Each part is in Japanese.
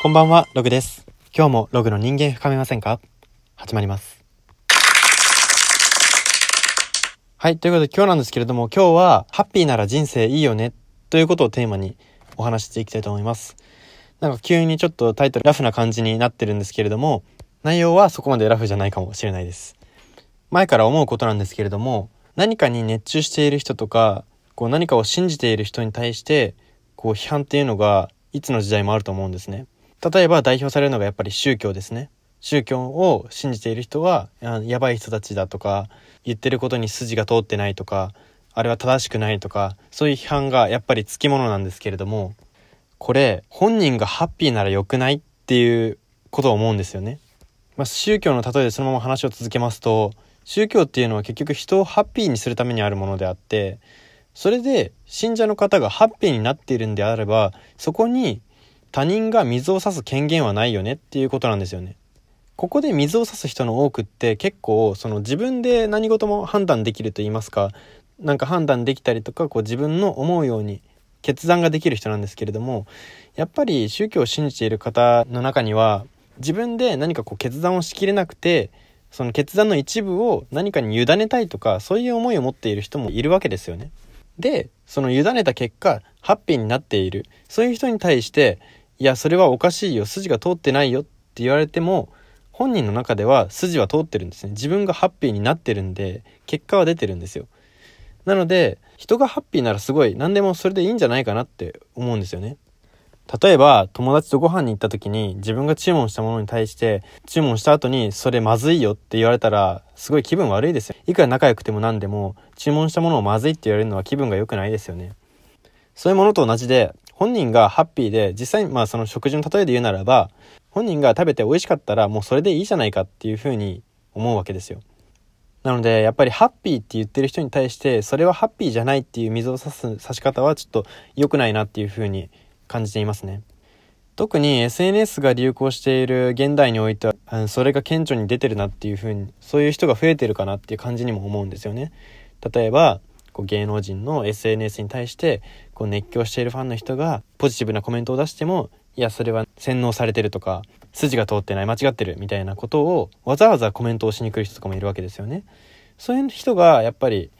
こんばんは、ログです。今日もログの人間深めませんか？始まります。はい、ということで今日なんですけれども、今日はハッピーなら人生いいよねということをテーマにお話していきたいと思います。なんか急にちょっとタイトルラフな感じになってるんですけれども、内容はそこまでラフじゃないかもしれないです。前から思うことなんですけれども、何かに熱中している人とか、こう何かを信じている人に対して、こう批判っていうのがいつの時代もあると思うんですね。例えば代表されるのがやっぱり宗教ですね。宗教を信じている人はやばい人たちだとか言ってることに筋が通ってないとかあれは正しくないとかそういう批判がやっぱりつきものなんですけれどもこれ本人がハッピーなら良くないっていうことを思うんですよね。まあ、宗教の例えでそのまま話を続けますと宗教っていうのは結局人をハッピーにするためにあるものであってそれで信者の方がハッピーになっているんであればそこに他人が水を差す権限はないよねっていうことなんですよね。ここで水を差す人の多くって結構その自分で何事も判断できると言いますかなんか判断できたりとかこう自分の思うように決断ができる人なんですけれどもやっぱり宗教を信じている方の中には自分で何かこう決断をしきれなくてその決断の一部を何かに委ねたいとかそういう思いを持っている人もいるわけですよね。でその委ねた結果ハッピーになっているそういう人に対していやそれはおかしいよ。筋が通ってないよって言われても本人の中では筋は通ってるんですね。自分がハッピーになってるんで結果は出てるんですよ。なので人がハッピーならすごい何でもそれでいいんじゃないかなって思うんですよね。例えば友達とご飯に行った時に自分が注文したものに対して注文した後にそれまずいよって言われたらすごい気分悪いですよ。いくら仲良くても何でも注文したものをまずいって言われるのは気分が良くないですよね。そういうものと同じで本人がハッピーで実際にまあその食事の例えで言うならば本人が食べて美味しかったらもうそれでいいじゃないかっていうふうに思うわけですよ。なのでやっぱりハッピーって言ってる人に対してそれはハッピーじゃないっていう水を差す差し方はちょっと良くないなっていうふうに感じていますね。特に SNS が流行している現代においてはそれが顕著に出てるなっていうふうにそういう人が増えてるかなっていう感じにも思うんですよね。例えばこう芸能人の SNS に対してこう熱狂しているファンの人がポジティブなコメントを出してもいやそれは洗脳されてるとか筋が通ってない間違ってるみたいなことをわざわざコメントをしに来る人とかもいるわけですよね。そういう人がやっぱり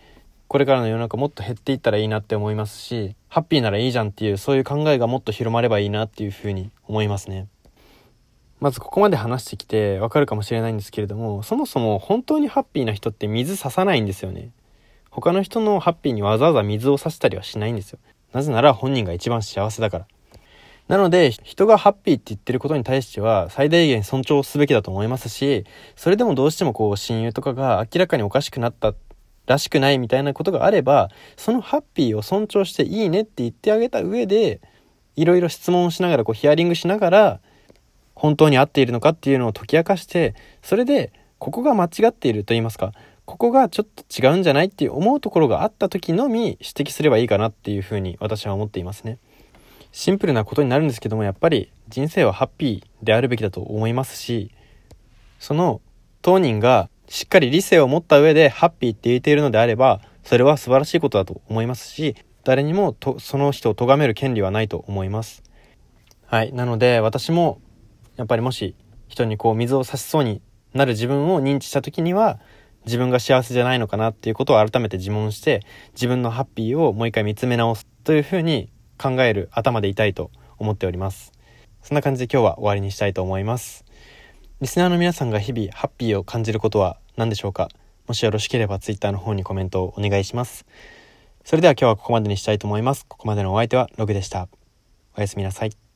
これからの世の中もっと減っていったらいいなって思いますしハッピーならいいじゃんっていうそういう考えがもっと広まればいいなっていうふうに思いますね。まずここまで話してきてわかるかもしれないんですけれどもそもそも本当にハッピーな人って水差さないんですよね。他の人のハッピーにわざわざ水を差したりはしないんですよ。なぜなら本人が一番幸せだから。なので人がハッピーって言ってることに対しては最大限尊重すべきだと思いますしそれでもどうしてもこう親友とかが明らかにおかしくなったらしくないみたいなことがあればそのハッピーを尊重していいねって言ってあげた上でいろいろ質問をしながらこうヒアリングしながら本当に合っているのかっていうのを解き明かしてそれでここが間違っていると言いますかここがちょっと違うんじゃないって思うところがあった時のみ指摘すればいいかなっていうふうに私は思っていますね。シンプルなことになるんですけどもやっぱり人生はハッピーであるべきだと思いますしその当人がしっかり理性を持った上でハッピーって言えているのであればそれは素晴らしいことだと思いますし誰にもとその人を咎める権利はないと思いますはいなので私もやっぱりもし人にこう水を差しそうになる自分を認知した時には自分が幸せじゃないのかなっていうことを改めて自問して自分のハッピーをもう一回見つめ直すというふうに考える頭でいたいと思っております。そんな感じで今日は終わりにしたいと思います。リスナーの皆さんが日々ハッピーを感じることは何でしょうか？もしよろしければ Twitter の方にコメントをお願いします。それでは今日はここまでにしたいと思います。ここまでのお相手はログでした。おやすみなさい。